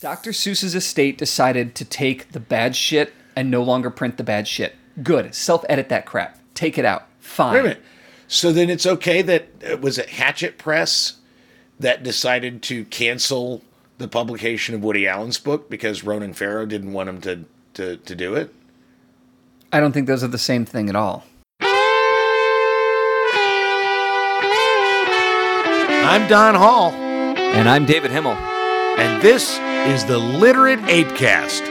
Dr. Seuss's estate decided to take the bad shit and no longer print the bad shit. Good. Self edit that crap. Take it out. Fine. Wait a minute. So then it's okay that uh, was it Hachette Press that decided to cancel the publication of Woody Allen's book because Ronan Farrow didn't want him to to, to do it? I don't think those are the same thing at all. I'm Don Hall, And I'm David Himmel. and this is the Literate Apecast.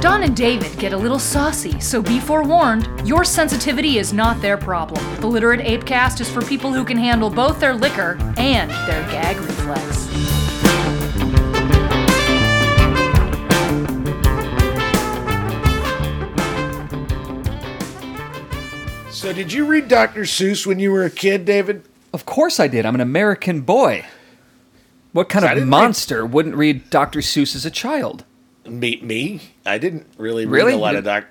Don and David get a little saucy, so be forewarned, your sensitivity is not their problem. The Literate Apecast is for people who can handle both their liquor and their gag reflex. So did you read Dr. Seuss when you were a kid, David? Of course I did. I'm an American boy. What kind of monster wouldn't read Dr. Seuss as a child? Me, me? I didn't really read Really? a lot of Doc.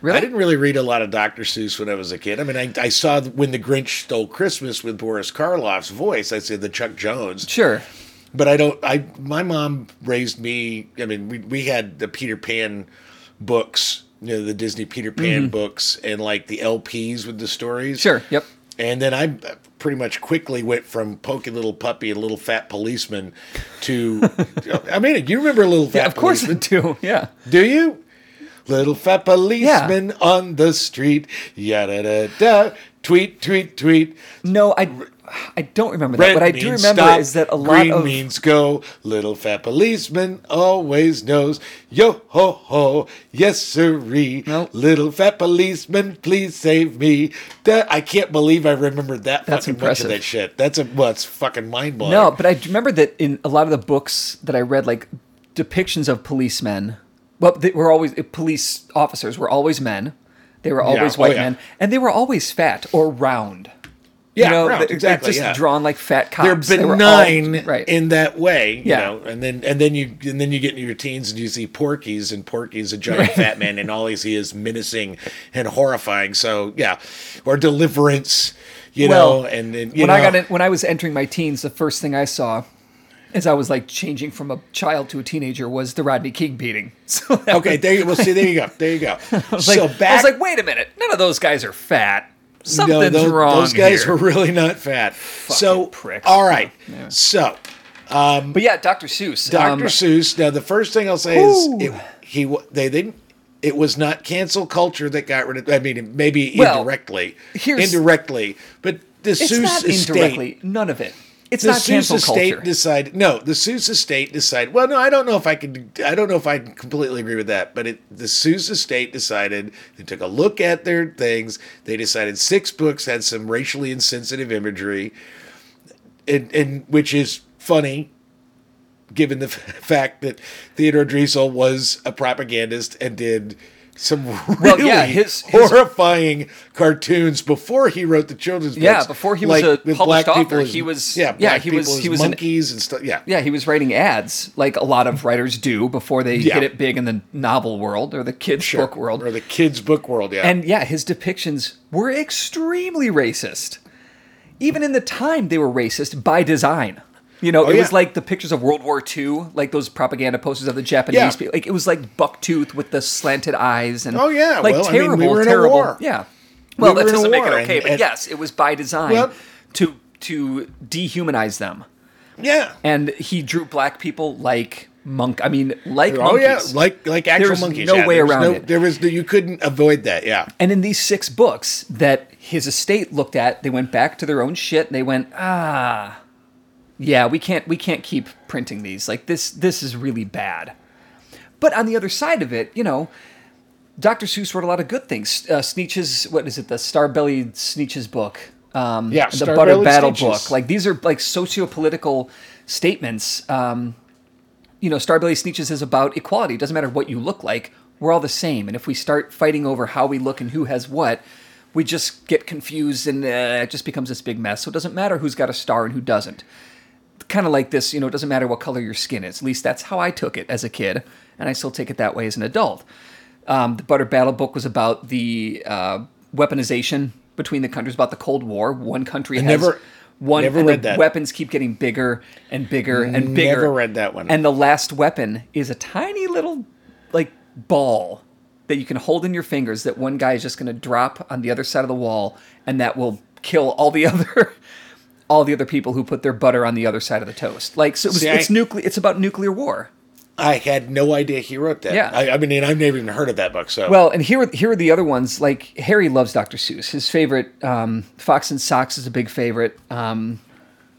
Really? I didn't really read a lot of Dr. Seuss when I was a kid. I mean, I, I saw when the Grinch stole Christmas with Boris Karloff's voice. I said the Chuck Jones, Sure. but I don't. I my mom raised me. I mean, we we had the Peter Pan books, you know, the Disney Peter Pan books, and like the LPs with the stories. Mm-hmm. Sure. Yep. And then I pretty much quickly went from Pokey Little Puppy and Little Fat Policeman to. I mean, you remember Little Fat Yeah, of course I Policeman? do. Yeah. Do you? Little fat policeman on the street. Yada da da. Tweet, tweet, tweet. No, I, I don't remember that. Red What I do remember stop, is that a green lot of means go. Little fat policeman always knows. Yo ho ho, yes sirree. Nope. Little fat policeman, please save me. That I can't believe I remembered that That's impressive. of that shit. That's a well, it's fucking mind blowing. No, but I remember that in a lot of the books that I read, like depictions of policemen, well, they were always police officers were always men. They were always oh, white yeah. men, and they were always fat or round. Yeah, you know, round, exactly, Just yeah. drawn like fat they're cops. They all- benign right? in that way, you Yeah. know. And then and then you and then you get into your teens and you see Porky's and Porky's a giant fat man and all he see is menacing and horrifying. So yeah, or Deliverance, you well, know. And, and you when know, I got in, when I was entering my teens, the first thing I saw, as I was like changing from a child to a teenager, was the Rodney King beating. So okay, there you well see there you go, there you go. I was so like, back, I was like, wait a minute, none of those guys are fat. Something's no, those, wrong. those guys here. were really not fat. so pricks. all right, Yeah. so But yeah, Dr. Seuss. Dr. um, Seuss. Now, the first thing I'll say is it, he they didn't. It was not cancel culture that got rid of. I mean, maybe Well, indirectly, here's- indirectly, but the It's Seuss not estate. indirectly. None of it. It's The not Seuss cancel culture. decided. No, the Seuss estate decided. Well, no, I don't know if I can. I don't know if I completely agree with that. But it, the Seuss estate decided. They took a look at their things. They decided six books had some racially insensitive imagery, and, and which is funny, given the f- fact that Theodore Dreiser was a propagandist and did some really Well, yeah, his- his- horrifying cartoons before he wrote the children's books. Yeah, before he was a with published author, as- he was- yeah, yeah, he was- he was an- monkeys and stuff. Yeah, yeah, he was writing ads like a lot of writers do before they Yeah. hit it big in the novel world or the kids sure. book world. or the kids' book world. Yeah, And yeah, his depictions were extremely racist. Even in the time, they were racist by design. You know, Oh, it was like the pictures of World War II, like those propaganda posters of the Japanese Yeah. people. Like it was like Bucktooth with the slanted eyes and Oh, yeah. like Well, I mean, terrible, we were in a terrible. war. Yeah. Well, were that a doesn't make it okay, and- but and- yes, it was by design Well- to to dehumanize them. yeah. And he drew black people like monk. I mean, like Oh monkeys. yeah, like like actual There's monkeys. no yeah. way around no- it. There was you couldn't avoid that. Yeah, And in these six books that his estate looked at, they went back to their own shit and they went, ah, yeah, we can't we can't keep printing these. Like this this is really bad. But on the other side of it, you know, Dr. Seuss wrote a lot of good things. Uh, Sneetches what is it? The Star-Bellied Sneetches book. Um, Yeah, the Butter Battle Sneetches. book. Like these are like socio-political statements. Um, you know, Starbelly Sneetches is about equality. It doesn't matter what you look like. We're all the same. And if we start fighting over how we look and who has what, we just get confused and uh, it just becomes this big mess. So it doesn't matter who's got a star and who doesn't. Kind of like this, you know, it doesn't matter what color your skin is. At least that's how I took it as a kid, and I still take it that way as an adult. Um, the Butter Battle book was about the uh, weaponization between the countries, about the Cold War. One country has never- one Never read that. weapons keep getting bigger and bigger and bigger. Never read that one. And the last weapon is a tiny little like ball that you can hold in your fingers that one guy is just going to drop on the other side of the wall and that will kill all the other all the other people who put their butter on the other side of the toast. Like so it was, See, I- it's nuclear it's about nuclear war. I had no idea he wrote that. Yeah. I, I mean, I've never even heard of that book. So Well, and here here are the other ones. Like Harry loves Dr. Seuss. His favorite, um, Fox in Socks, is a big favorite. Um,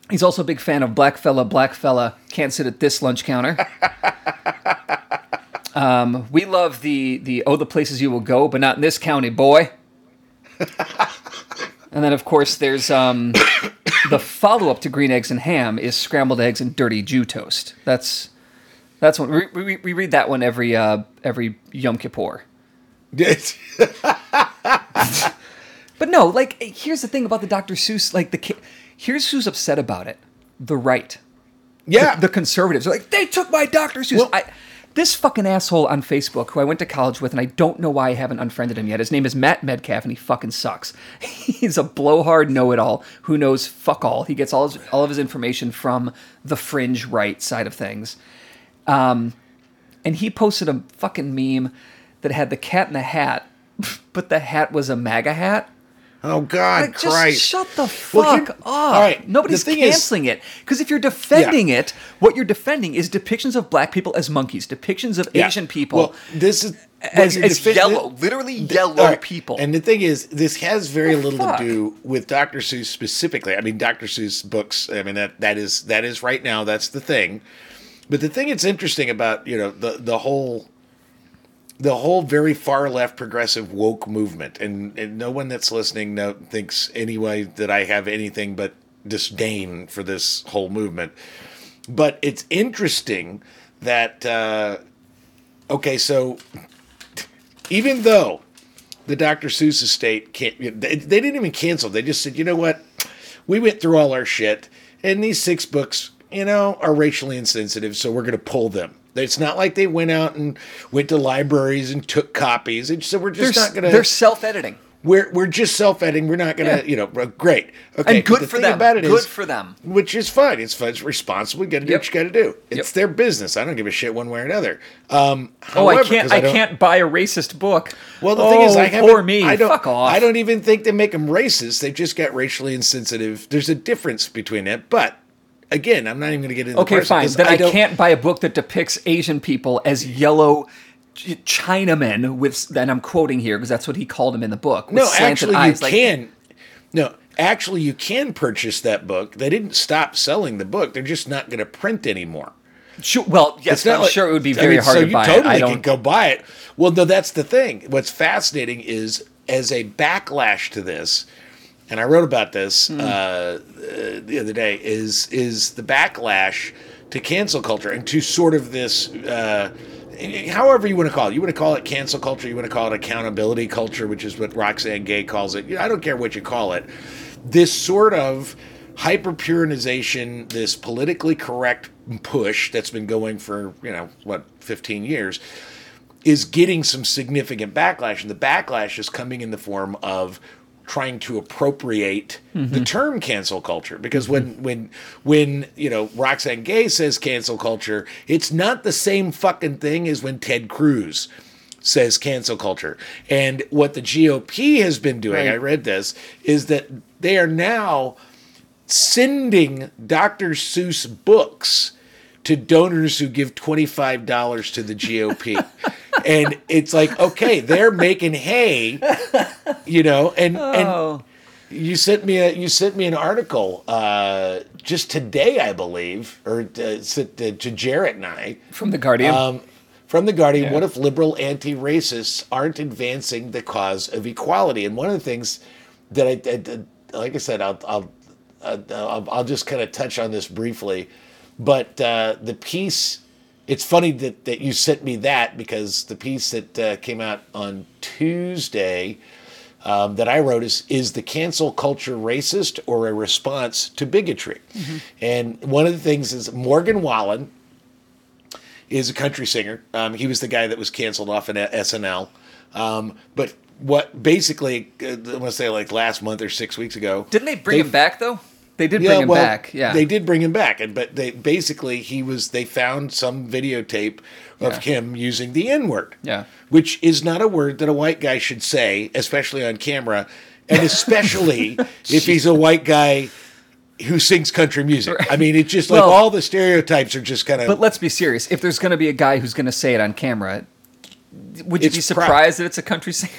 he's also a big fan of Black Fella. Black Fella can't sit at this lunch counter. um, we love the the oh the places you will go, but not in this county, boy. and then of course there's um, the follow up to Green Eggs and Ham is scrambled eggs and dirty Jew toast. That's that's one we, we, we read that one every uh, every Yom Kippur. But no, like here's the thing about the Dr. Seuss. Like the here's who's upset about it: the right, yeah, the conservatives. are like they took my Dr. Seuss. Well- I, this fucking asshole on Facebook, who I went to college with, and I don't know why I haven't unfriended him yet. His name is Matt Medcalf, and he fucking sucks. He's a blowhard know-it-all who knows fuck all. He gets all his, all of his information from the fringe right side of things. Um, and he posted a fucking meme that had the cat in the hat, but the hat was a MAGA hat. Oh God, Like, just Christ! shut the Well, fuck here- up. all right, Nobody's thing is- canceling it. Because if you're defending it, what you're defending is depictions of black people as monkeys, depictions of Yeah. Asian people Well, this is as, as defi- yellow, literally yellow right, people. And the thing is, this has very The little fuck? to do with Dr. Seuss specifically. I mean, Dr. Seuss books. I mean that that is that is right now. That's the thing. But the thing that's interesting about you know the the whole the whole very far left progressive woke movement, and, and no one that's listening no, thinks anyway that I have anything but disdain for this whole movement. But it's interesting that uh, okay, so even though the Dr. Seuss estate can't, they, they didn't even cancel. They just said, you know what, we went through all our shit, and these six books, you know, are racially insensitive, so we're going to pull them. It's not like they went out and went to libraries and took copies. They just said, we're they're, just not going to. they're self-editing. We're we're just self-editing. We're not going to, Yeah. you know, great. Okay, And good the for thing them. About it Good is- for them. which is fine. It's fine. It's responsible. You got to do Yep. what you got to do. It's Yep. their business. I don't give a shit one way or another. Um, Oh, I can't. I, don't- can't buy a racist book. Well, the thing is, Oh, I haven't. poor me. I don't. Fuck off. I don't even think they make them racist. They've just got racially insensitive. There's a difference between it, But again, I'm not even going to get into. Okay, fine. Then I, don't- can't buy a book that depicts Asian people as yellow Ch- Chinamen with. Then I'm quoting here because that's what he called them in the book. No, actually, you eyes, like- can. No, actually, you can purchase that book. They didn't stop selling the book. They're just not going to print anymore. Sure, well, yes, It's not I'm like- sure it would be I very mean, hard so to buy. I can don't. go buy it. Well, no, that's the thing. What's fascinating is as a backlash to this, and I wrote about this uh, uh, the other day. Is is the backlash to cancel culture and to sort of this. Uh, However, you want to call it, you want to call it cancel culture, you want to call it accountability culture, which is what Roxane Gay calls it. I don't care what you call it. This sort of hyper purinization, this politically correct push that's been going for, you know, what, 15 years, is getting some significant backlash. And the backlash is coming in the form of trying to appropriate the mm-hmm. term cancel culture because when mm-hmm. when when you know Roxane Gay says cancel culture it's not the same fucking thing as when Ted Cruz says cancel culture and what the GOP has been doing Right. I read this is that they are now sending Dr. Seuss books to donors who give $25 to the GOP. and it's like, okay, they're making hay, you know, and Oh. and you sent me a you sent me an article uh, just today, I believe, or uh, to, to Jarrett and I From the Guardian. um, from the Guardian. Yeah. What if liberal anti-racists aren't advancing the cause of equality? And one of the things that I, I- like I said, I'll I'll uh, I'll, I'll just kind of touch on this briefly, but uh, the piece. It's funny that, that you sent me that because the piece that uh, came out on Tuesday um, that I wrote is is the cancel culture racist or a response to bigotry? And one of the things is Morgan Wallen, is a country singer. Um, he was the guy that was canceled off in SNL. Um, but what basically, uh, I want to say like last month or six weeks ago. Didn't they bring him back though? They did bring him back, yeah. they did bring him back, and but they basically he was they found some videotape of Yeah. him using the N word, Yeah. which is not a word that a white guy should say, especially on camera, and especially if he's a white guy who sings country music. I mean, it's just like Well- all the stereotypes are just kind of. But let's be serious. If there's going to be a guy who's going to say it on camera, would you be surprised that it's a country singer?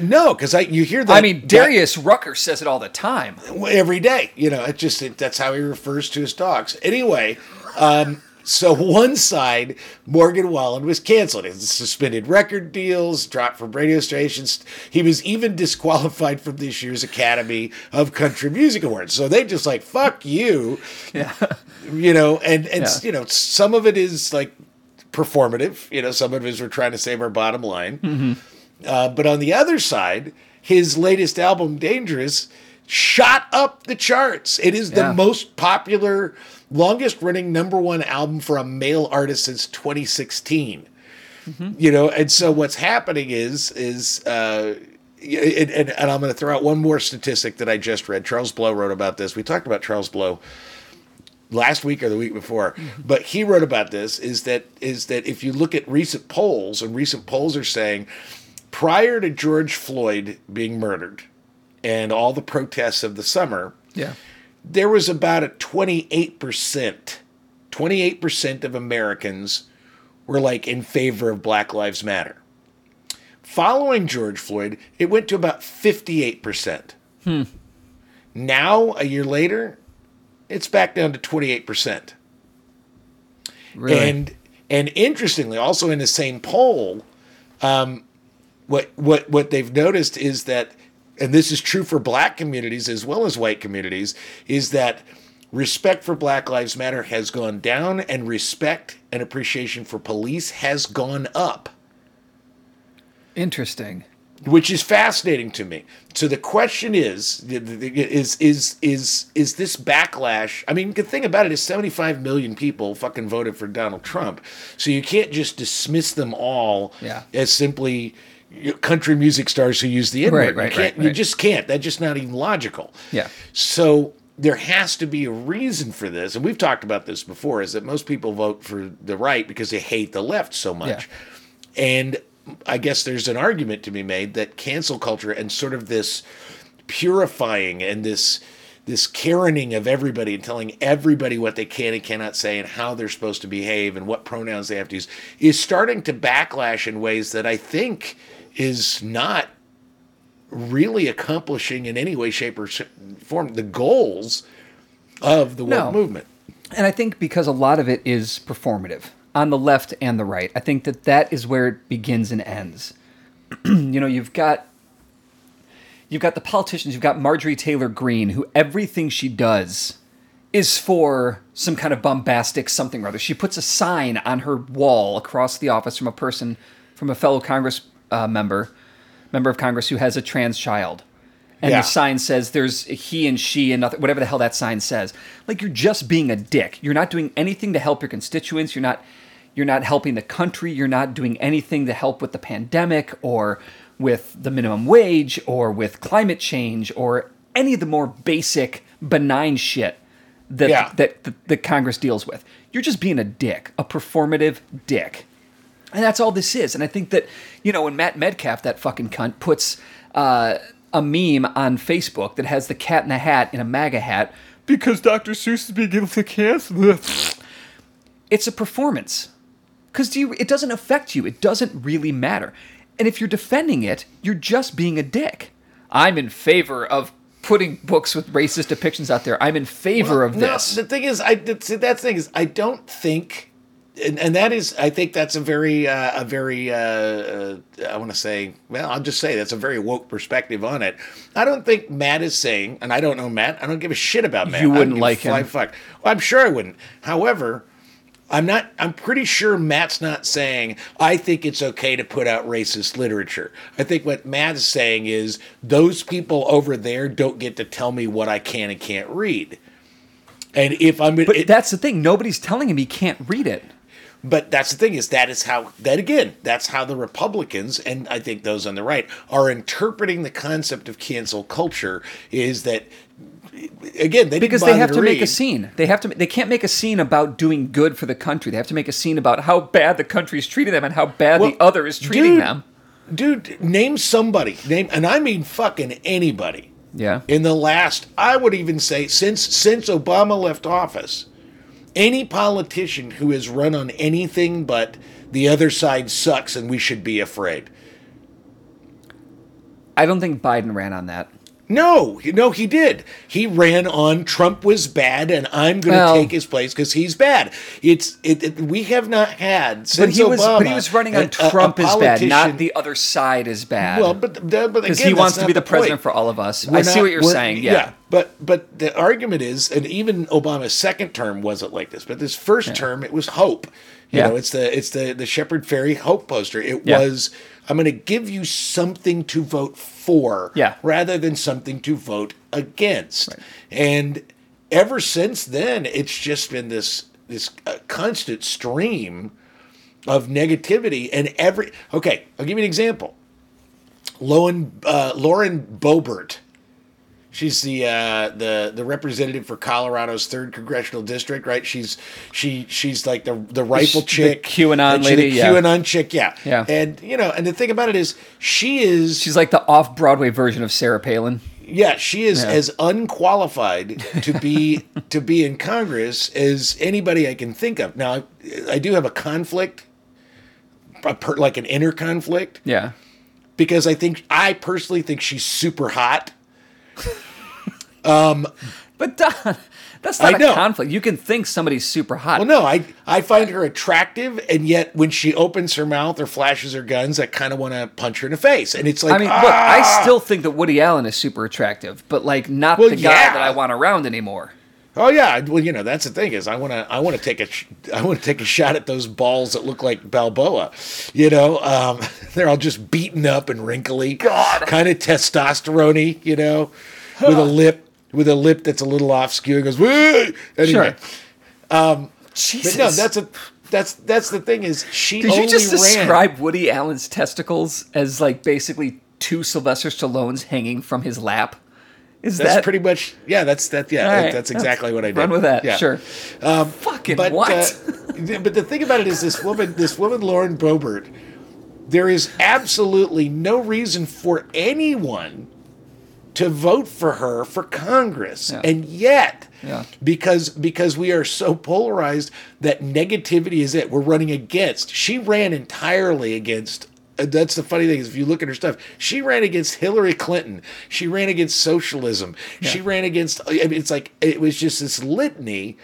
No, because I you hear that. I mean, that- Darius Rucker says it all the time. every day. You know, it just it, that's how he refers to his dogs. Anyway, um, so one side, Morgan Wallen was canceled. His suspended record deals, dropped from radio stations. He was even disqualified from this year's Academy of Country Music Awards. So they just like fuck you. Yeah. You know, and and Yeah. you know, some of it is like performative. You know, some of it is we're trying to save our bottom line. Mm-hmm. Uh, but on the other side, his latest album, Dangerous, shot up the charts. It is Yeah. the most popular, longest running number one album for a male artist since 2016. Mm-hmm. You know, and so what's happening is is uh, and, and, and I'm going to throw out one more statistic that I just read. Charles Blow wrote about this. We talked about Charles Blow last week or the week before, but he wrote about this. Is that is that if you look at recent polls, and recent polls are saying prior to George Floyd being murdered and all the protests of the summer, Yeah. there was about a 28%. 28% of Americans were like in favor of Black Lives Matter. Following George Floyd, it went to about 58%. Now, a year later, it's back down to 28%. Really? And and interestingly, also in the same poll, um, what what what they've noticed is that, and this is true for Black communities as well as white communities, is that respect for Black Lives Matter has gone down, and respect and appreciation for police has gone up Interesting. which is fascinating to me. So the question is, is is is is this backlash? I mean, the thing about it is, seventy-five million people fucking voted for Donald Trump, so you can't just dismiss them all Yeah. as simply country music stars who use the N word. Right, right, you, right, you just can't. That's just not even logical. Yeah. So there has to be a reason for this, and we've talked about this before. Is that most people vote for the right because they hate the left so much, and I guess there's an argument to be made that cancel culture and sort of this purifying and this this Karening of everybody and telling everybody what they can and cannot say and how they're supposed to behave and what pronouns they have to use is starting to backlash in ways that I think is not really accomplishing in any way, shape, or form the goals of the No. movement. And I think because a lot of it is performative on the left and the right, I think that that is where it begins and ends. you know, you've got you've got the politicians, you've got Marjorie Taylor Greene, who everything she does is for some kind of bombastic something or other. She puts a sign on her wall across the office from a person, from a fellow Congress uh, member, member of Congress who has a trans child. And Yeah. the sign says there's he and she and nothing, whatever the hell that sign says. Like you're just being a dick. You're not doing anything to help your constituents. You're not, you're not helping the country. You're not doing anything to help with the pandemic or with the minimum wage or with climate change or any of the more basic benign shit that Yeah. that, that that Congress deals with. You're just being a dick, a performative dick. And that's all this is. And I think that, you know, when Matt Medcalf, that fucking cunt, puts uh, a meme on Facebook that has the cat in a hat in a MAGA hat because Dr. Seuss is being able to cancel. It's a performance. Because you, it doesn't affect you. It doesn't really matter. And if you're defending it, you're just being a dick. I'm in favor of putting books with racist depictions out there. I'm in favor of this. No, the thing is, I that's the thing is, I don't think, and, and that is, I think that's a very, uh, a very, uh, uh, I want to say, well, I'll just say that's a very woke perspective on it. I don't think Matt is saying, and I don't know Matt. I don't give a shit about Matt. You wouldn't like him. Fuck. Well, I'm sure I wouldn't. However. I'm not. I'm pretty sure Matt's not saying. I think it's okay to put out racist literature. I think what Matt is saying is those people over there don't get to tell me what I can and can't read. And if I'm, But it- that's the thing. Nobody's telling him he can't read it. But that's the thing is that is how that again that's how the Republicans and I think those on the right are interpreting the concept of cancel culture is that again they because they have bother to make a scene. They have to. They can't make a scene about doing good for the country. They have to make a scene about how bad the country is treating them and how bad Well, the other is treating dude, them. Dude, name somebody. Name and I mean fucking anybody. Yeah. In the last, I would even say since since Obama left office, any politician who has run on anything but the other side sucks and we should be afraid. I don't think Biden ran on that. No, no, he did. He ran on Trump was bad, and I'm going to Well- take his place because he's bad. It's it, it- We have not had But since he was. Obama. but he was running on a- Trump is bad, not the other side is bad. Well, but but because he wants to be the, point. president for all of us. We're I see not- what you're saying. Yeah. But but the argument is, and even Obama's second term wasn't like this, but this first term it was hope. You Yeah. know, it's the it's the the Shepard Fairey hope poster. It Yeah. was I'm going to give you something to vote for, Yeah. rather than something to vote against. And ever since then, it's just been this this uh, constant stream of negativity and every okay i'll give you an example lauren uh, lauren boebert she's the uh, the the representative for colorado's third congressional district right she's she she's like the the rifle The chick QAnon she- lady, the yeah. qanon chick yeah Yeah. and you know and the thing about it is she is She's like the off Broadway version of Sarah Palin. yeah, she is Yeah. as unqualified to be to be in Congress as anybody I can think of. Now, I, I do have a conflict, a per, like an inner conflict, Yeah. because I think I personally think she's super hot. But Don, that's not I a know. conflict. You can think somebody's super hot. Well, no, I I find her attractive, and yet when she opens her mouth or flashes her guns, I kind of want to punch her in the face. And it's like, I mean, ah! look, I still think that Woody Allen is super attractive, but like not Well, the guy yeah. that I want around anymore. Oh yeah, well you know that's the thing is I want to I want to take a sh- I want to take a shot at those balls that look like Balboa, you know um, they're all just beaten up and wrinkly, kind of testosterone you know, with a lip with a lip that's a little off skew. It goes Woo! anyway. But Jesus. no, that's a that's that's the thing is she Did only you just ran. describe Woody Allen's testicles as like basically two Sylvester Stallones hanging from his lap? Is That's that pretty much yeah. That's that yeah. Right, That's exactly what I did. Run with that. Yeah. Sure. Fucking But what? uh, but the thing about it is this woman, this woman Lauren Boebert, there is absolutely no reason for anyone to vote for her for Congress, Yeah. and yet. Yeah. Because because we are so polarized that negativity is it. We're running against. She ran entirely against. Uh, That's the funny thing is if you look at her stuff, she ran against Hillary Clinton. She ran against socialism. She ran against. I mean, it's like it was just this litany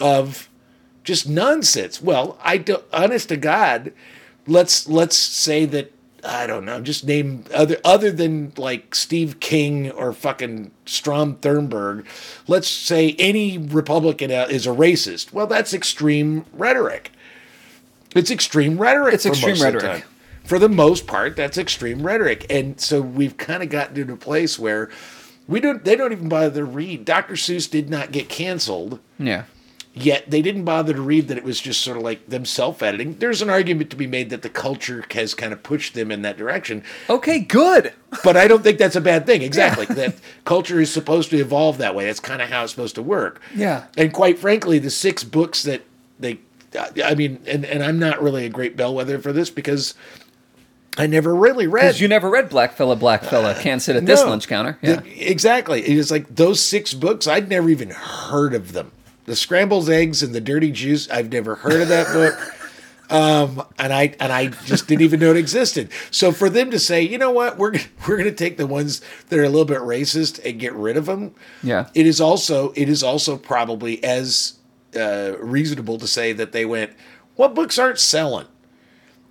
of just nonsense. Well, I do, honest to God, let's let's say that I don't know, just name other other than like Steve King or fucking Strom Thurmond. Let's say any Republican uh, is a racist. Well, that's extreme rhetoric. It's extreme rhetoric. It's extreme most of the rhetoric. For the most part, that's extreme rhetoric, and so we've kind of gotten to a place where we don't. They don't even bother to read. Dr. Seuss did not get canceled yeah. yet they didn't bother to read that it was just sort of like them self-editing there's an argument to be made that the culture has kind of pushed them in that direction Okay, good. but i don't think that's a bad thing exactly that culture is supposed to evolve that way that's kind of how it's supposed to work Yeah. and quite frankly the six books that they i mean and, and i'm not really a great bellwether for this because i never really read Because you never read Black Fella, Black Fella, can't sit at this lunch counter. Yeah. The- exactly. It was like those six books, I'd never even heard of them. The Scrambled Eggs and the Dirty Juice, I've never heard of that book. Um, and I and I just didn't even know it existed. So for them to say, you know what, we're we're going to take the ones that are a little bit racist and get rid of them. Yeah. It is also it is also probably as uh, reasonable to say that they went, what books aren't selling?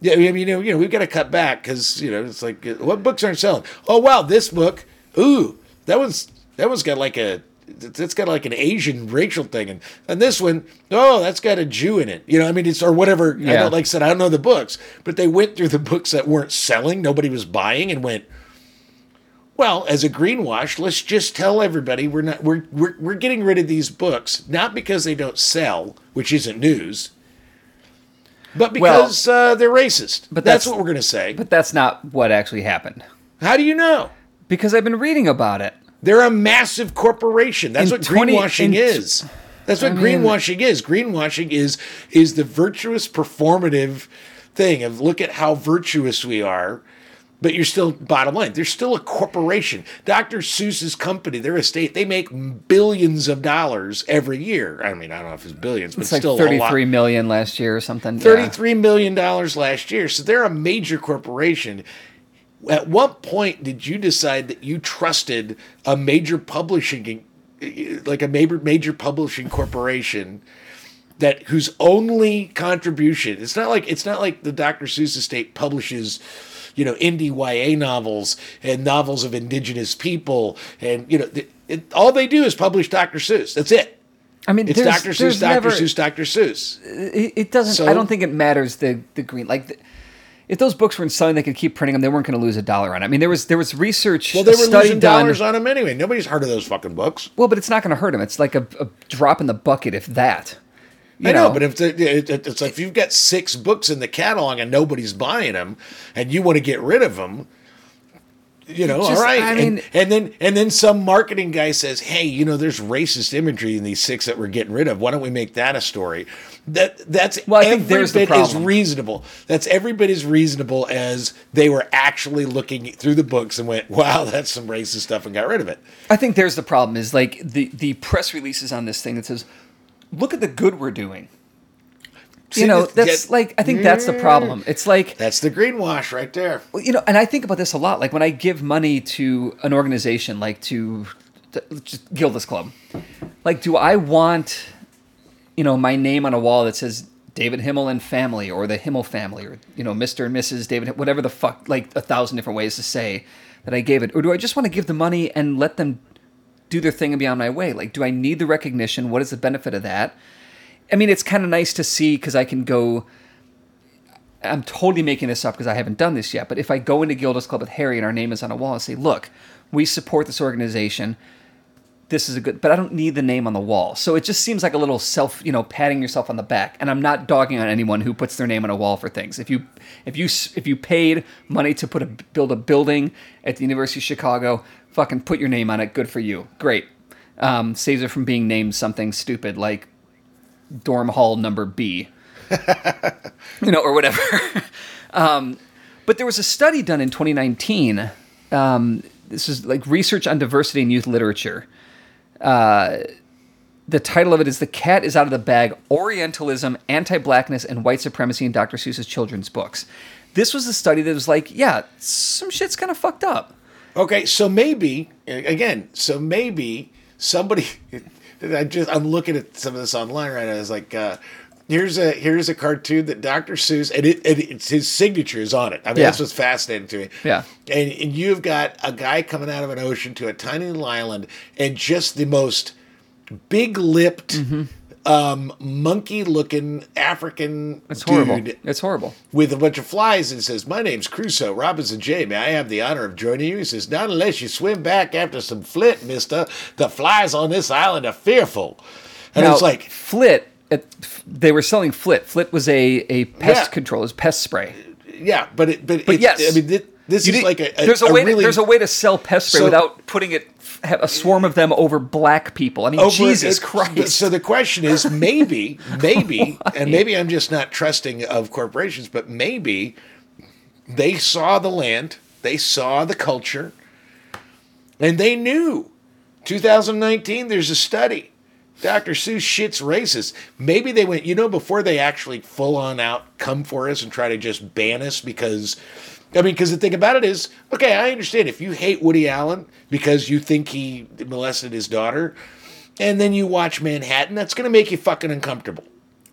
Yeah, I mean, you know, you know, we've got to cut back because you know it's like, uh, what books aren't selling? Oh wow, this book, ooh, that one's that one's got like a that's got like an Asian racial thing, and and this one, oh, that's got a Jew in it. You know, I mean, it's or whatever. I Yeah. don't, like I said, I don't know the books, but they went through the books that weren't selling, nobody was buying, and went. Well, as a greenwash, let's just tell everybody we're not we're, we're we're getting rid of these books not because they don't sell, which isn't news, but Well- because uh, they're racist. But that's- that's, what we're going to say. But that's not what actually happened. How do you know? Because I've been reading about it. They're a massive corporation. That's In what 20 greenwashing in- is. That's what I mean- greenwashing is. Greenwashing is is the virtuous performative thing of look at how virtuous we are, but you're still bottom line. They're still a corporation. Dr. Seuss's company, their estate, they make billions of dollars every year. I mean, I don't know if it's billions, but It's like still a lot. thirty-three million last year or something. Yeah. Thirty-three million dollars last year. So they're a major corporation. At what point did you decide that you trusted a major publishing, like a major major publishing corporation, that whose only contribution? It's not like it's not like the Dr. Seuss estate publishes. You know, indie YA novels and novels of indigenous people, and you know, it, it, all they do is publish Dr. Seuss. That's it. I mean, It's Dr. Seuss, Dr. never, Seuss, Dr. Seuss. Uh, it, it doesn't. So- I don't think it matters the the green. Like, the, if those books were selling, they could keep printing them. They weren't going to lose a dollar on it. I mean, there was there was research. Well, they were losing done- dollars on them anyway. Nobody's heard of those fucking books. Well, but it's not going to hurt them. It's like a, a drop in the bucket, if that. You I know, but if the, it, it- it's like if you've got six books in the catalog and nobody's buying them, and you want to get rid of them, you know, Just- all right. I and, mean- and then and then some marketing guy says, "Hey, you know, there's racist imagery in these six that we're getting rid of. Why don't we make that a story?" That that's Well, I think there's the bit as problem. reasonable. That's every bit as reasonable as they were actually looking through the books and went, "Wow, that's some racist stuff," and got rid of it. I think there's the problem. Is like the the press releases on this thing that says, "Look at the good we're doing." See, you know, that's that- like I think that's the problem. Mm. It's like That's the greenwash right there. You know, and I think about this a lot. Like when I give money to an organization, like to, to just Gilda's Club, like do I want, you know, my name on a wall that says David Himmel and family, or the Himmel family, or you know, Mister and Mrs. David, whatever the fuck, like a thousand different ways to say that I gave it, or do I just want to give the money and let them do their thing and be on my way? Like, do I need the recognition? What is the benefit of that? I mean, it's kind of nice to see because I can go. I'm totally making this up because I haven't done this yet. But if I go into Gilda's Club with Harry and our name is on a wall and say, "Look, we support this organization. This is a good," but I don't need the name on the wall. So it just seems like a little self, you know, patting yourself on the back. And I'm not dogging on anyone who puts their name on a wall for things. If you, if you, if you paid money to put a build a building at the University of Chicago, fucking put your name on it. Good for you. Great. Um, saves it from being named something stupid like dorm hall number B you know, or whatever. um, but there was a study done in 2019. Um, this is like research on diversity in youth literature. Uh, the title of it is "The Cat Is Out of the Bag: Orientalism, Anti-Blackness, and White Supremacy in Dr. Seuss's Children's Books." This was a study that was like, yeah, some shit's kind of fucked up. Okay, so maybe again, so maybe somebody. I just I'm looking at some of this online right now. It's like uh, here's a here's a cartoon that Dr. Seuss and, it, and it's his signature is on it. I mean, Yeah. that's what's fascinating to me. Yeah. and and you've got a guy coming out of an ocean to a tiny little island, and just the most big lipped. Mm-hmm. Um, monkey-looking African It's horrible. dude It's horrible. with a bunch of flies and says, My name's Crusoe, Robinson J. May I have the honor of joining you? He says, Not unless you swim back after some flit, mister. The flies on this island are fearful. And now, it's like, Flit. It, they were selling Flit. Flit was a, a pest Yeah. control, it was pest spray. yeah, but it, but, But it's, yes, I mean, thi- this You is did- like a, a there's a, a way really to, there's a way to sell pest spray So- without putting it a swarm of them over black people. I mean, Jesus it- Christ. So the question is, maybe, maybe, oh and maybe I'm just not trusting of corporations, but maybe they saw the land, they saw the culture, and they knew. 2019, there's a study. Dr. Seuss shit's racist. Maybe they went, you know, before they actually full on out come for us and try to just ban us because, I mean, because the thing about it is, okay, I understand if you hate Woody Allen because you think he molested his daughter, and then you watch Manhattan, that's going to make you fucking uncomfortable.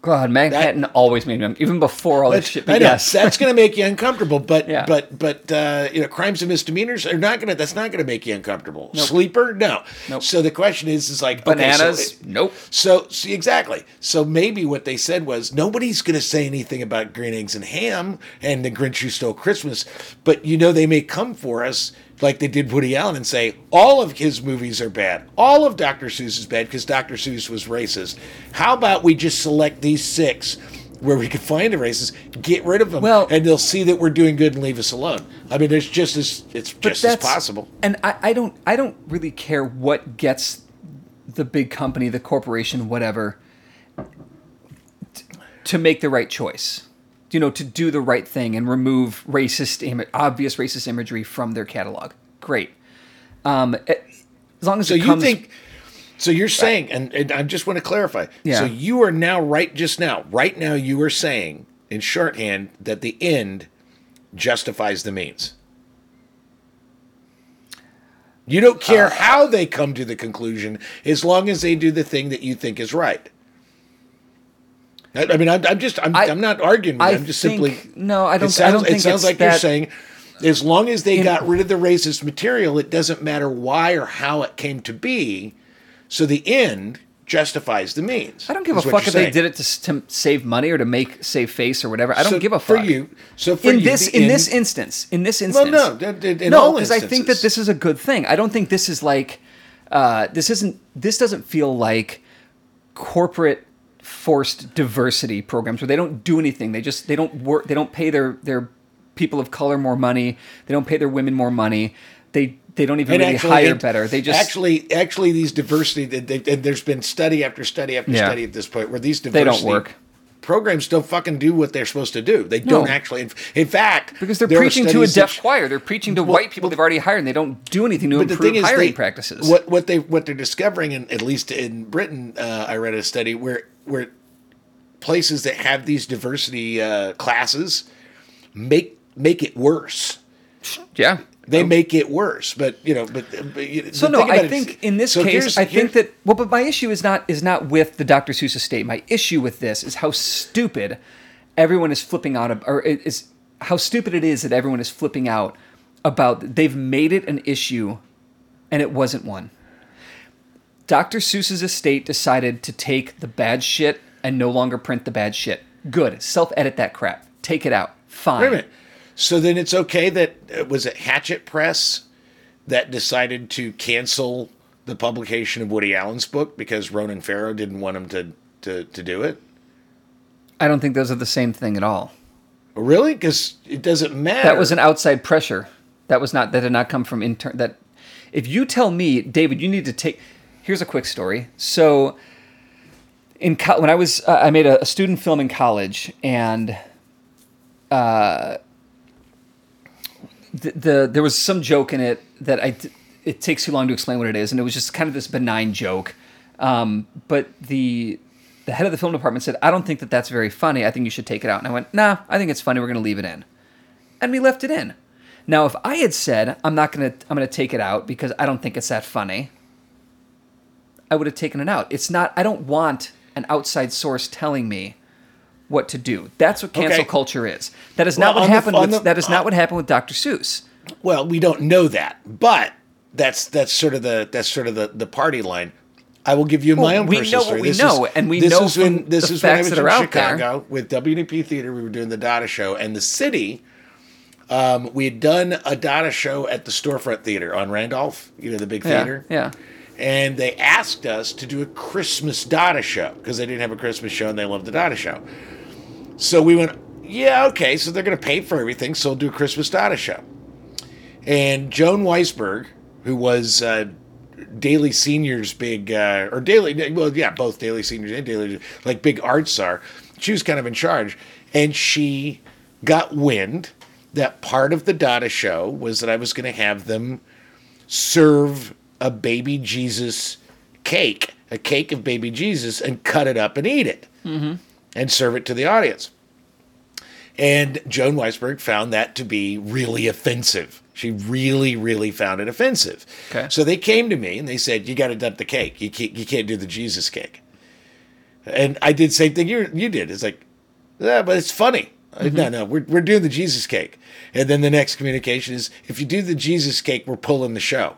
God, Manhattan always made me even before all this shit. I But know yes, that's going to make you uncomfortable, but Yeah. but but uh, you know, crimes and misdemeanors are not going to. That's not going to make you uncomfortable. Sleeper, no. Nope. So the question is, is like okay, so bananas. it- nope. So, see, exactly. So maybe what they said was nobody's going to say anything about green eggs and ham and the Grinch Who Stole Christmas, but you know they may come for us like they did Woody Allen and say all of his movies are bad, all of Dr. Seuss is bad because Dr. Seuss was racist. How about we just select these six? where we can find the racists, get rid of them, Well- and they'll see that we're doing good and leave us alone. I mean, it's just as it's just as possible. And I, I don't I don't really care what gets the big company, the corporation, whatever, t- to make the right choice. You know, to do the right thing and remove racist, Im- obvious racist imagery from their catalog. Great. Um, eh, as long as So it you comes, think? So you're saying, and, and I just want to clarify. Yeah. So you are now right just now, right now you are saying in shorthand that the end justifies the means. You don't care Uh, how they come to the conclusion, as long as they do the thing that you think is right. I, I mean, I'm, I'm just, I'm, I, I- am not arguing. With I I'm just think- simply. no, I don't- I It sounds, don't think it sounds like you're saying, as long as they got rid of the racist material, it doesn't matter why or how it came to be. So the end justifies the means. I don't give a fuck if they did it to, to save money or to make save face or whatever. I don't So give a fuck. for you. So for in you, this in end- this instance, in this Well, instance, no, that- that- in no, because I think that this is a good thing. I don't think this is like uh, this isn't this doesn't feel like corporate forced diversity programs where they don't do anything. They just they don't work. They don't pay their their people of color more money. They don't pay their women more money. They they don't even And really actually, hire it- better. They just actually, actually, these diversity. they- they- And there's been study after study after Yeah. study at this point where these They diversity don't work. programs don't fucking do what they're supposed to do. They don't actually. In, in fact, because they're preaching to a deaf choir. They're preaching to Well- white people they've already hired, and they don't do anything to improve thing is, hiring they, practices. What what they what they're discovering, in, at least in Britain, uh, I read a study where where places that have these diversity uh, classes make make it worse. yeah, They make it worse, but you know, but, but So no, I it is- think in this so case, here's- I here- think that well, but my issue is not is not with the Dr. Seuss estate. My issue with this is how stupid everyone is flipping out, ab- or it is how stupid it is that everyone is flipping out about. They've made it an issue, and it wasn't one. Dr. Seuss's estate decided to take the bad shit and no longer print the bad shit. Good, self edit that crap. Take it out. Fine. Wait a minute. So then it's okay that uh, was it Hachette Press that decided to cancel the publication of Woody Allen's book because Ronan Farrow didn't want him to to, to do it. I don't think those are the same thing at all. Really? Because it doesn't matter. That was an outside pressure. That was not. That did not come from intern. That if you tell me, David, you need to take. Here's a quick story. So, in co- when I was, uh, I made a, a student film in college, and uh, the, the there was some joke in it that I. It takes too long to explain what it is, and it was just kind of this benign joke. Um, but the the head of the film department said, "I don't think that that's very funny. I think you should take it out." And I went, "Nah, I think it's funny. We're going to leave it in." and we left it in. Now, if I had said I'm not gonna I'm gonna take it out because I don't think it's that funny, I would have taken it out. It's not. I don't want an outside source telling me what to do. That's what cancel Okay. culture is. That is Well, not what on the- happened with. the- that is not what happened with Dr. Seuss. Well, we don't know that, but that's that's sort of the that's sort of the, the party line. I will give you my own we personal know what story. we This know, is, and we know. this know is when this is when I was in out there. Chicago with WNEP Theater. We were doing the Dada show, and the city. Um, we had done a Dada show at the Storefront Theater on Randolph, you know, the big Yeah, theater. yeah. And they asked us to do a Christmas Dada show because they didn't have a Christmas show and they loved the Dada show. So we went, yeah, okay, so they're going to pay for everything, so we'll do a Christmas Dada show. And Joan Weisberg, who was uh, Daley Senior's big, uh, or Daley, well, yeah, both Daley Seniors and Daley, like big art czar, she was kind of in charge. And she got wind that part of the Dada show was that I was going to have them serve a baby Jesus cake, a cake of baby Jesus, and cut it up and eat it mm-hmm. and serve it to the audience. And Joan Weisberg found that to be really offensive. She really, really found it offensive. Okay. So they came to me and they said, "You got to dump the cake. You can't, you can't do the Jesus cake." And I did the same thing you you did. It's like, yeah, but it's funny. I- mm-hmm. No, no, we're we're doing the Jesus cake. And then the next communication is, if you do the Jesus cake, we're pulling the show.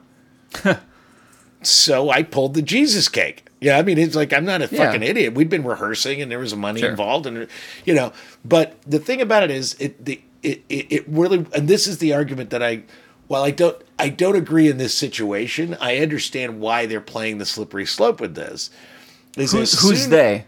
so I pulled the Jesus cake. Yeah, I mean, it's like I'm not a Yeah. fucking idiot. We'd been rehearsing, and there was money Sure. involved, and you know. But the thing about it is, it the it, it it really, and this is the argument that I, while I don't I don't agree in this situation, I understand why they're playing the slippery slope with this. Is Who's, who's they?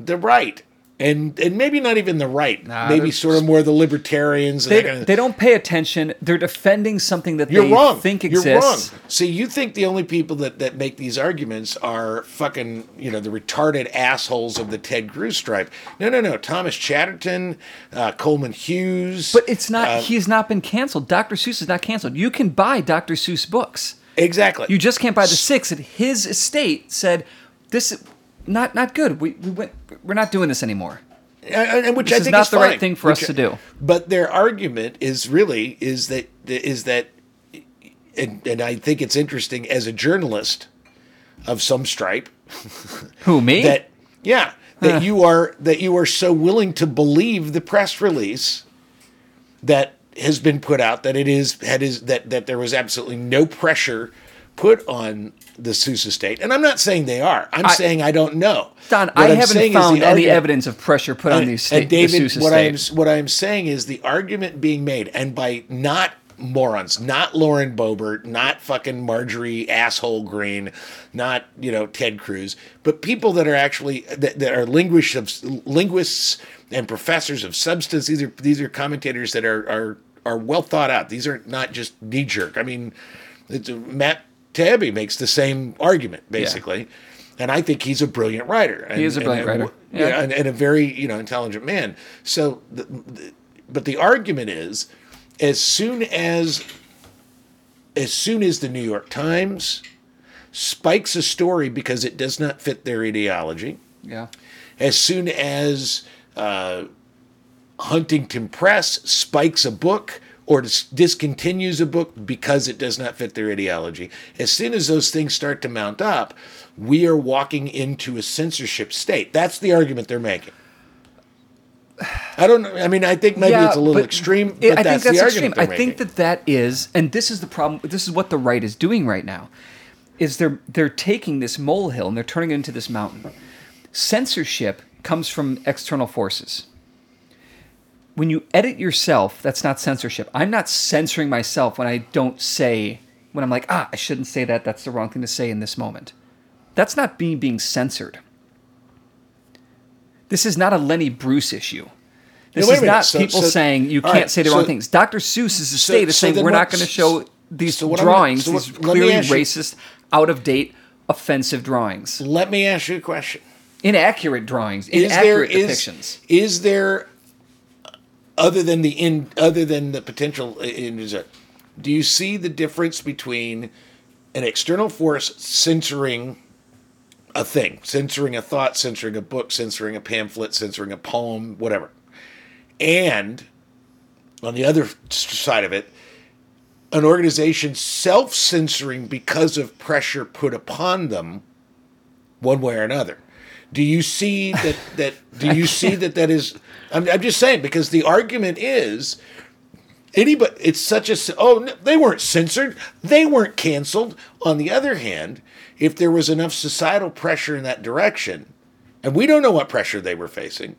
The right. And and maybe not even the right, Nah, maybe sort of more the libertarians. They, kind of, they don't pay attention. They're defending something that you're they wrong. think You're exists. wrong. See, you think the only people that, that make these arguments are fucking, you know, the retarded assholes of the Ted Cruz stripe. No, no, no. Thomas Chatterton, uh, Coleman Hughes. But it's not. uh, he's not been canceled. Dr. Seuss is not canceled. You can buy Dr. Seuss books. exactly. You just can't buy the six. And his estate said, "This is not not good. We we went. We're not doing this anymore." and, which This I is think not is the right thing for us to do. But their argument is really is that is that, and, and I think it's interesting as a journalist of some stripe Who me? that yeah that you are that you are so willing to believe the press release that has been put out that it is had is that that there was absolutely no pressure put on the Seuss estate. and I'm not saying they are. I'm I- saying I don't know. Don, What I I'm haven't found any argument- evidence of pressure put on these and David, the Seuss what I'm what I'm saying is the argument being made, and by not morons, not Lauren Boebert, not fucking Marjorie asshole Greene, not you know Ted Cruz, but people that are actually that, that are linguists of linguists and professors of substance. These are these are commentators that are are are well thought out. These are not just knee jerk. I mean, it's, Matt Taibbi makes the same argument basically. And I think he's a brilliant writer. And, is a brilliant and- writer. Yeah, Yeah. and, and a very you know intelligent man. So, the, the, but the argument is, as soon as as soon as the New York Times spikes a story because it does not fit their ideology, yeah. as soon as uh, Huntington Press spikes a book or dis- discontinues a book because it does not fit their ideology, as soon as those things start to mount up, we are walking into a censorship state. That's the argument they're making. I don't know. I mean, I think maybe it's a little but extreme, but it- I think that's argument extreme. I think making. that that is, and this is the problem. This is what the right is doing right now, is they're they're taking this molehill and they're turning it into this mountain. Censorship comes from external forces. When you edit yourself, that's not censorship. I'm not censoring myself when I don't say when I'm like, ah, I shouldn't say that. That's the wrong thing to say in this moment. That's not me being censored. This is not a Lenny Bruce issue. This is not So- people so- saying you can't right, say the so- wrong things. Dr. Seuss Seuss's estate is so saying we're not going to show these so what gonna- drawings, what- these clearly you- racist, out of date, offensive drawings, Let me ask you a question. inaccurate drawings, is there inaccurate is, depictions. is there other than the in other than the potential in, it- do you see the difference between an external force censoring a thing censoring a thought censoring a book censoring a pamphlet censoring a poem whatever and on the other side of it an organization self-censoring because of pressure put upon them one way or another. Do you see that? That do you see that? That is. I'm, I'm just saying because the argument is anybody. It's such a. Oh, no, they weren't censored. They weren't canceled. On the other hand, if there was enough societal pressure in that direction, and we don't know what pressure they were facing.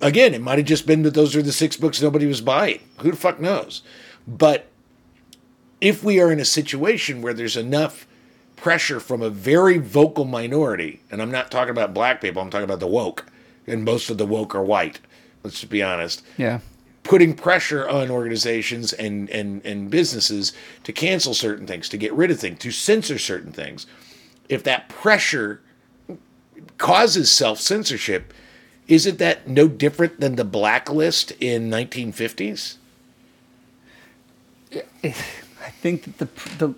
Again, it might have just been that those are the six books nobody was buying. Who the fuck knows? But if we are in a situation where there's enough pressure from a very vocal minority, and I'm not talking about black people, I'm talking about the woke, and most of the woke are white. Let's just be honest. Yeah. Putting pressure on organizations and, and, and businesses to cancel certain things, to get rid of things, to censor certain things. If that pressure causes self censorship, isn't that no different than the blacklist in 1950s? I think that the the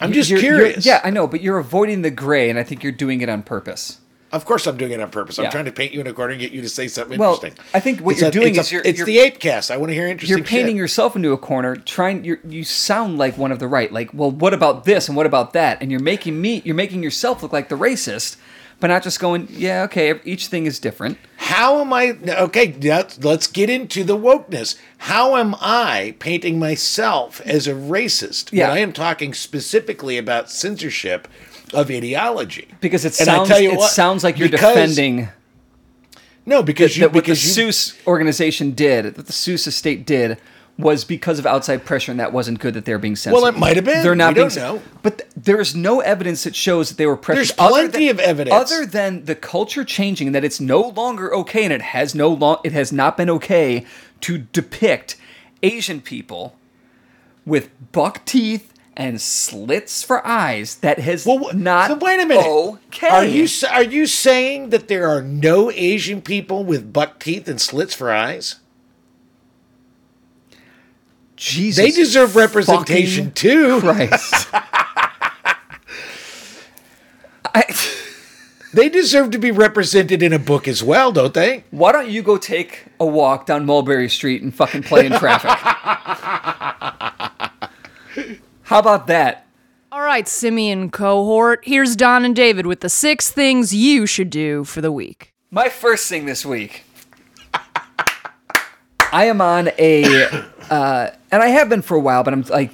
I'm just you're- you're- curious. yeah, I know, but you're avoiding the gray, and I think you're doing it on purpose. Of course, I'm doing it on purpose. I'm Yeah. trying to paint you in a corner and get you to say something Well, interesting. I think what It's you're a- doing it's a- is you're- it's you're- the ape cast. I want to hear interesting. You're painting shit. yourself into a corner, trying. You you sound like one of the right. Like, well, what about this and what about that? And you're making me. You're making yourself look like the racist, but not just going. Yeah, okay. Each thing is different. How am I? Okay, let's- get into the wokeness. How am I painting myself as a racist Yeah. when I am talking specifically about censorship of ideology? Because it sounds it what, sounds like you're because- defending No, because you that what the because you, Seuss organization did, that the Seuss estate did, was because of outside pressure, and that wasn't good that they're being censored. Well, it might have been. They're not We being don't know. But th- There's no evidence that shows that they were pressured. There's plenty than- of evidence. Other than the culture changing, and that it's no longer okay, and it has no long, it has not been okay to depict Asian people with buck teeth and slits for eyes. That has Well, not. so wait a minute. Okay. Are you are you saying that there are no Asian people with buck teeth and slits for eyes? Jesus? They deserve representation too. Christ. I, They deserve to be represented in a book as well, don't they? why don't you go take a walk down Mulberry Street and fucking play in traffic? How about that? All right, Simian cohort, here's Don and David with the six things you should do for the week. My first thing this week. I am on a, uh, and I have been for a while, but I'm like,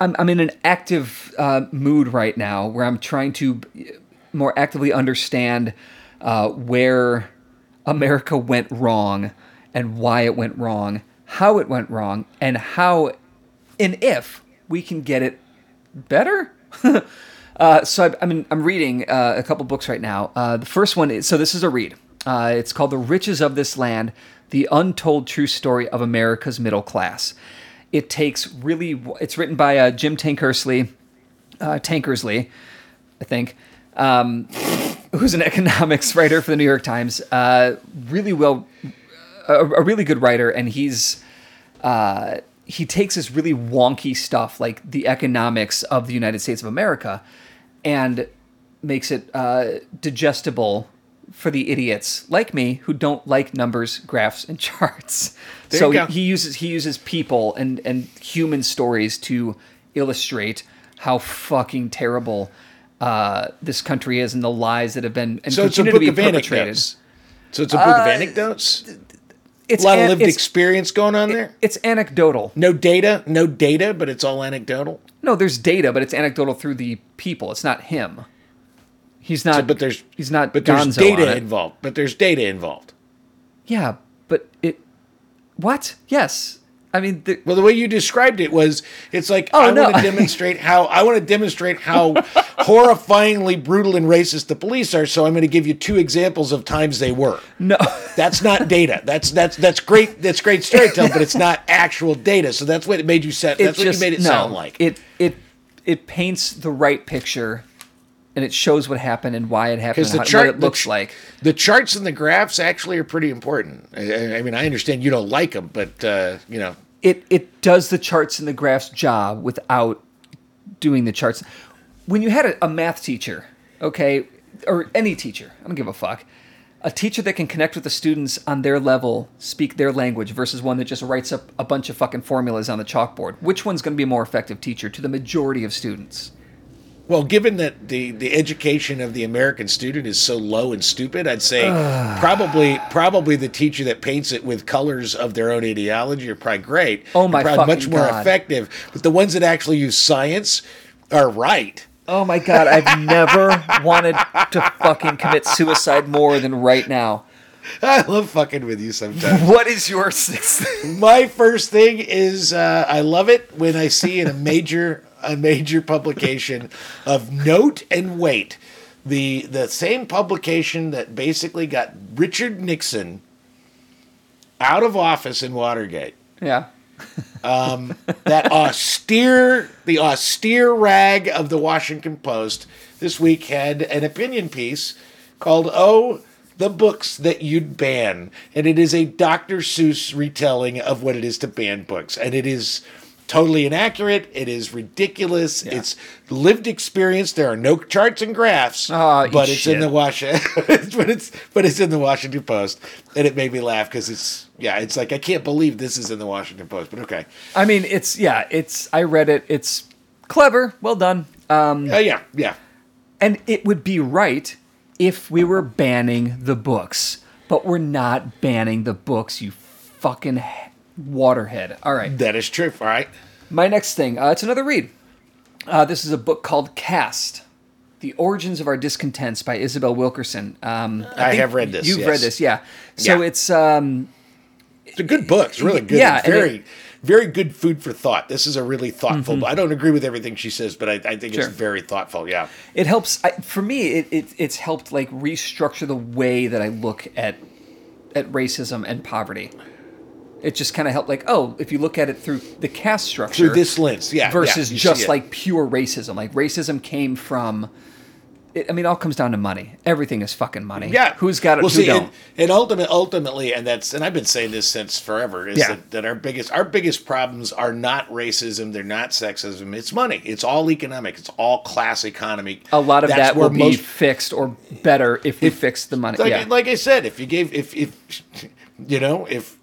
I'm, I'm in an active uh, mood right now where I'm trying to more actively understand uh, where America went wrong and why it went wrong, how it went wrong, and how, and if we can get it better. Uh, so I, I mean, I'm reading uh, a couple books right now. Uh, the first one is so this is a read. Uh, it's called "The Riches of This Land: The Untold True Story of America's Middle Class." It takes really. It's written by uh, Jim Tankersley, uh, Tankersley, I think, um, who's an economics writer for the New York Times. Uh, really well, a, a really good writer, and he's uh, he takes this really wonky stuff like the economics of the United States of America and makes it uh, digestible for the idiots like me who don't like numbers, graphs, and charts. There so go. he uses he uses people and and human stories to illustrate how fucking terrible uh, this country is and the lies that have been and So it's a continue book to of be perpetrated. anecdotes. So it's a book of anecdotes. It's A lot of lived experience going on there. it's anecdotal. No data, no data, but it's all anecdotal. No, there's data, but it's anecdotal through the people. It's not him. He's not. but there's he's not. But there's Gonzo data involved. But there's data involved. Yeah, but it. What? Yes. I mean, the, Well, the way you described it was, it's like Oh, I no. want to demonstrate how I want to demonstrate how horrifyingly brutal and racist the police are. So I'm going to give you two examples of times they were. no. That's not data. That's that's that's great. That's great storytelling, but it's not actual data. So that's what it made you sound. It That's what just you made it no. sound like. It it it paints the right picture, and it shows what happened and why it happened and the chart what it the looks ch- like. The charts and the graphs actually are pretty important. I, I mean, I understand you don't like them, but uh, you know, it it does the charts and the graphs job without doing the charts. When you had a, a math teacher, okay, or any teacher, I don't give a fuck. A teacher that can connect with the students on their level, speak their language, versus one that just writes up a bunch of fucking formulas on the chalkboard. Which one's going to be a more effective teacher to the majority of students? Well, given that the, the education of the American student is so low and stupid, I'd say probably probably the teacher that paints it with colors of their own ideology are probably great. Oh my probably much more God. effective. But the ones that actually use science are right. Oh my god, I've never wanted to fucking commit suicide more than right now. I love fucking with you sometimes. What is your sixth? my first thing is uh, I love it when I see in a major a major publication of note and weight the the same publication that basically got Richard Nixon out of office in Watergate. yeah. Um, that austere the austere rag of the Washington Post this week had an opinion piece called "Oh." The books that you'd ban, and it is a Dr. Seuss retelling of what it is to ban books, and it is totally inaccurate. It is ridiculous. It's lived experience. There are no charts and graphs, eat but it's in the Washington. but it's but it's in the Washington Post, and it made me laugh because it's yeah, it's like I can't believe this is in the Washington Post, but okay, I mean, it's yeah, it's I read it. It's clever, well done. Um, oh yeah, yeah. and it would be right if we were banning the books, but we're not banning the books. You fucking waterhead. All right. That is true. All right. My next thing, uh, it's another read. Uh, this is a book called Caste The Origins of Our Discontents by Isabel Wilkerson. Um, I think have read this, You've yes. read this, yeah. So Yeah. it's. Um, It's a good book. It's really good. Yeah, It's and very, very good food for thought. This is a really thoughtful. I don't agree with everything she says, but I, I think Sure. it's very thoughtful. Yeah. it helps I, for me it, it it's helped like restructure the way that i look at at racism and poverty it just kind of helped like oh if you look at it through the caste structure Through this lens, yeah. versus yeah, just like pure racism. Like racism came from it, i mean it all comes down to money. Everything is fucking money. Yeah, who's got it Well, who see, don't? and, and ultimate, ultimately, and that's and I've been saying this since forever is Yeah. that, that our biggest our biggest problems are not racism, they're not sexism, it's money, it's all economic, it's all class economy. a lot of That's that will where be most- fixed or better if we fix the money. like, yeah. like I said, if you gave if if you know if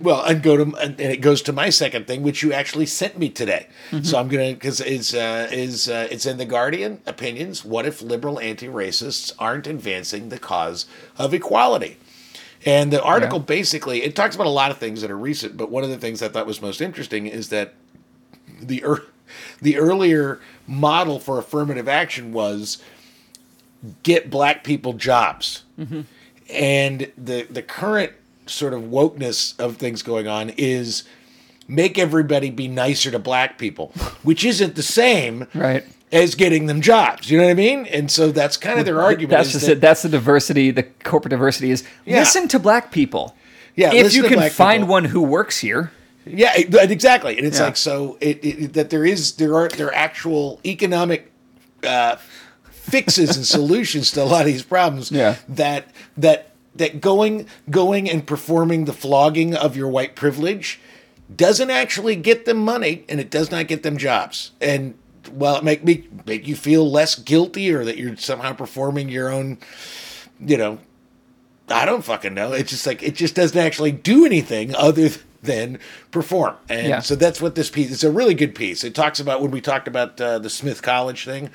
well, and go to and it goes to my second thing, which you actually sent me today. Mm-hmm. So I'm gonna because it's uh, is uh, it's in the Guardian opinions. What if liberal anti-racists aren't advancing the cause of equality? And the article Yeah. basically it talks about a lot of things that are recent, but one of the things I thought was most interesting is that the ear the earlier model for affirmative action was get black people jobs. And the the current sort of wokeness of things going on is make everybody be nicer to black people, which isn't the same right as getting them jobs. You know what I mean? And so that's kind of their argument. That's just that- it. That's the diversity. The corporate diversity is Yeah. listen to black people. Yeah, if you can find people. one who works here, Yeah, exactly. And it's Yeah. like so it, it, that there is there are there are actual economic uh, fixes and solutions to a lot of these problems. Yeah. That that that going going and performing the flogging of your white privilege doesn't actually get them money and it does not get them jobs. And well, it make me make you feel less guilty or that you're somehow performing your own, you know, I don't fucking know. It's just like it just doesn't actually do anything other than perform. And Yeah. so that's what this piece. It's a really good piece. It talks about when we talked about uh, the Smith College thing.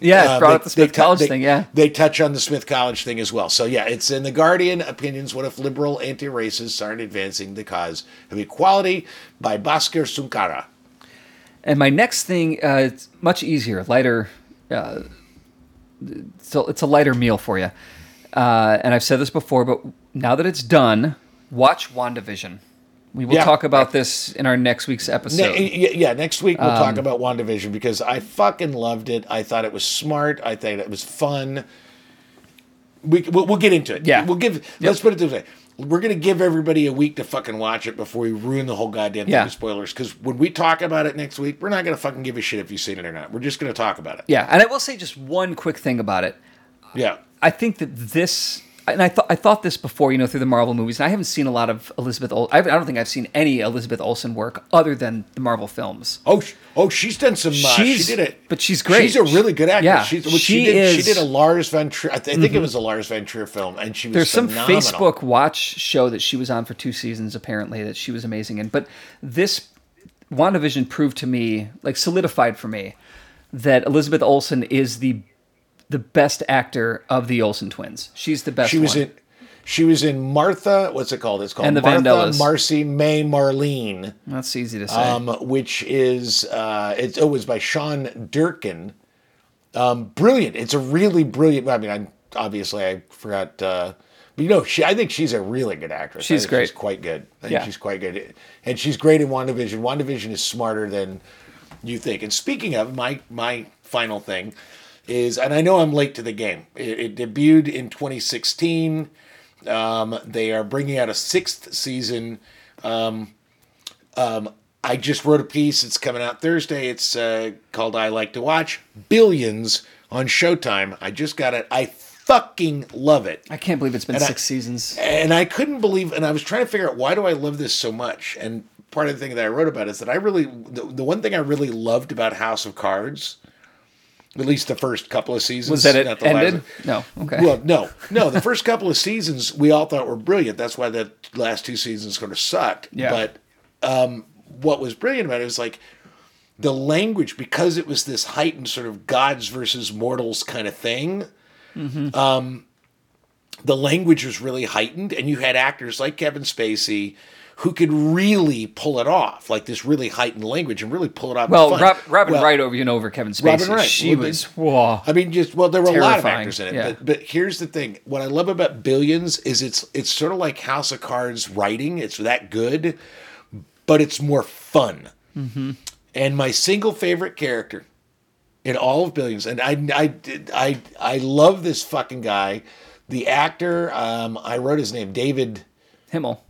yeah, Uh, brought they- up the Smith College they- thing. Yeah, they touch on the Smith College thing as well. So yeah, it's in the Guardian opinions. What if liberal anti-racists aren't advancing the cause of equality by Bhaskar Sunkara. and my next thing, uh, it's much easier, lighter. Uh, so it's a lighter meal for you. Uh, and I've said this before, but now that it's done, watch WandaVision. We will Yeah. talk about this in our next week's episode. Ne- yeah, next week we'll Um, talk about WandaVision because I fucking loved it. I thought it was smart. I thought it was fun. We we'll, we'll get into it. Yeah. we'll give. Let's put it this way: we're gonna give everybody a week to fucking watch it before we ruin the whole goddamn thing Yeah. with spoilers. Because when we talk about it next week, we're not gonna fucking give a shit if you've seen it or not. We're just gonna talk about it. yeah, and I will say just one quick thing about it. Yeah. I think that this, and I thought I thought this before, you know, through the Marvel movies. And I haven't seen a lot of Elizabeth. Ol- I I don't think I've seen any Elizabeth Olsen work other than the Marvel films. Oh, oh, she's done some. Uh, she did it, but she's great. She's a really good actress. Yeah, she's, what she, she did. She is- Mm-hmm. did a Lars von Trier. I, th- I think it was a Lars von Trier film, and she was. There's some phenomenal. Facebook Watch show that she was on for two seasons, apparently, that she was amazing in. But this WandaVision proved to me, like solidified for me, that Elizabeth Olsen is the the best actor of the Olsen twins. She's the best. She was one. in. She was in Martha. What's it called? It's called And the Martha, Vandellas. Marcy, May, Marlene, That's easy to say. um, which is uh, it's oh, it was by Sean Durkin. Um, brilliant. It's a really brilliant. I mean, I obviously I forgot. Uh, but you know, she. I think she's a really good actress. She's great. She's quite good. I think Yeah. she's quite good, and she's great in WandaVision. WandaVision is smarter than you think. And speaking of my my final thing is, and I know I'm late to the game. It, it debuted in 2016. Um, they are bringing out a sixth season. Um, um, I just wrote a piece. It's coming out Thursday. It's uh, called "I Like to Watch Billions on Showtime." I just got it. I fucking love it I can't believe it's been and I- six seasons. and I couldn't believe, and I was trying to figure out why do I love this so much. And part of the thing that I wrote about is that I really, the, the one thing I really loved about House of Cards, at least the first couple of seasons, Was that it not the last- ended? No. Okay. Well, no, no. The first couple of seasons we all thought were brilliant. That's why the last two seasons sort of sucked. Yeah. But um, what was brilliant about it was like the language because it was this heightened sort of gods versus mortals kind of thing. Um, the language was really heightened, and you had actors like Kevin Spacey who could really pull it off, like this really heightened language, and really pull it off. well, Rob, Robin Well, Wright over you know over Kevin Spacey. Robin Wright. She Well, was whoa. I mean, just well, there were a lot of Terrifying, actors in it, yeah. but but here's the thing: what I love about Billions is it's it's sort of like House of Cards writing. It's that good, but it's more fun. And my single favorite character in all of Billions, and I, I, I, I love this fucking guy. The actor, um, I wrote his name, David. Himmel.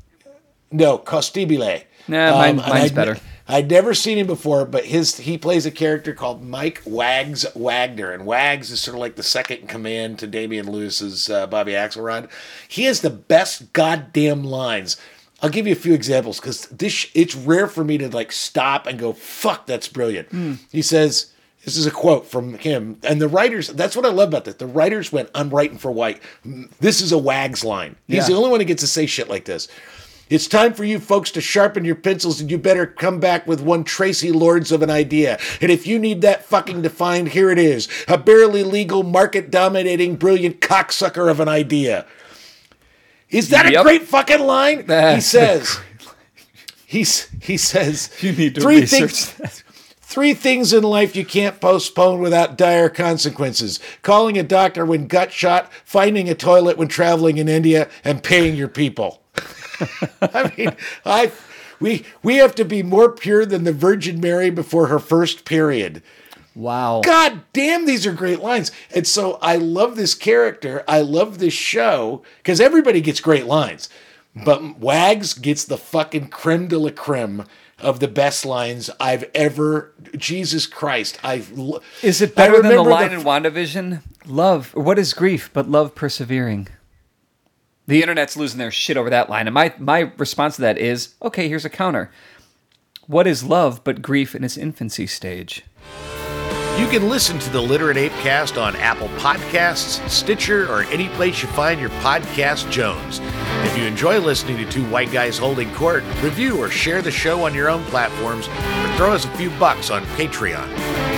No, Costabile. Nah, mine- and mine's I'd- better. I'd never seen him before, but his he plays a character called Mike Wags Wagner, and Wags is sort of like the second in command to Damian Lewis's uh, Bobby Axelrod. He has the best goddamn lines. I'll give you a few examples because this it's rare for me to like stop and go, "Fuck, that's brilliant." Hmm. He says. This is a quote from him. And the writers, that's what I love about this. The writers went, I'm writing for White. This is a Wags line. He's Yeah. the only one who gets to say shit like this. It's time for you folks to sharpen your pencils and you better come back with one Traci Lords of an idea. And if you need that fucking defined, here it is. A barely legal, market dominating, brilliant cocksucker of an idea. Is that a great fucking line? he That's a says. He's he says You need to three research things. Three things in life you can't postpone without dire consequences calling a doctor when gut shot, finding a toilet when traveling in India, and paying your people. I mean, I. We, we have to be more pure than the Virgin Mary before her first period. Wow. God damn, these are great lines. And so I love this character. I love this show because everybody gets great lines. But Wags gets the fucking creme de la creme of the best lines I've ever. Jesus Christ. I Is it I better than the line in WandaVision? Love. What is grief but love persevering? The internet's losing their shit over that line. And my, my response to that is okay, here's a counter. What is love but grief in its infancy stage? You can listen to the Literate Apecast on Apple Podcasts, Stitcher, or any place you find your podcast Jones. If you enjoy listening to two white guys holding court, review or share the show on your own platforms, or throw us a few bucks on Patreon.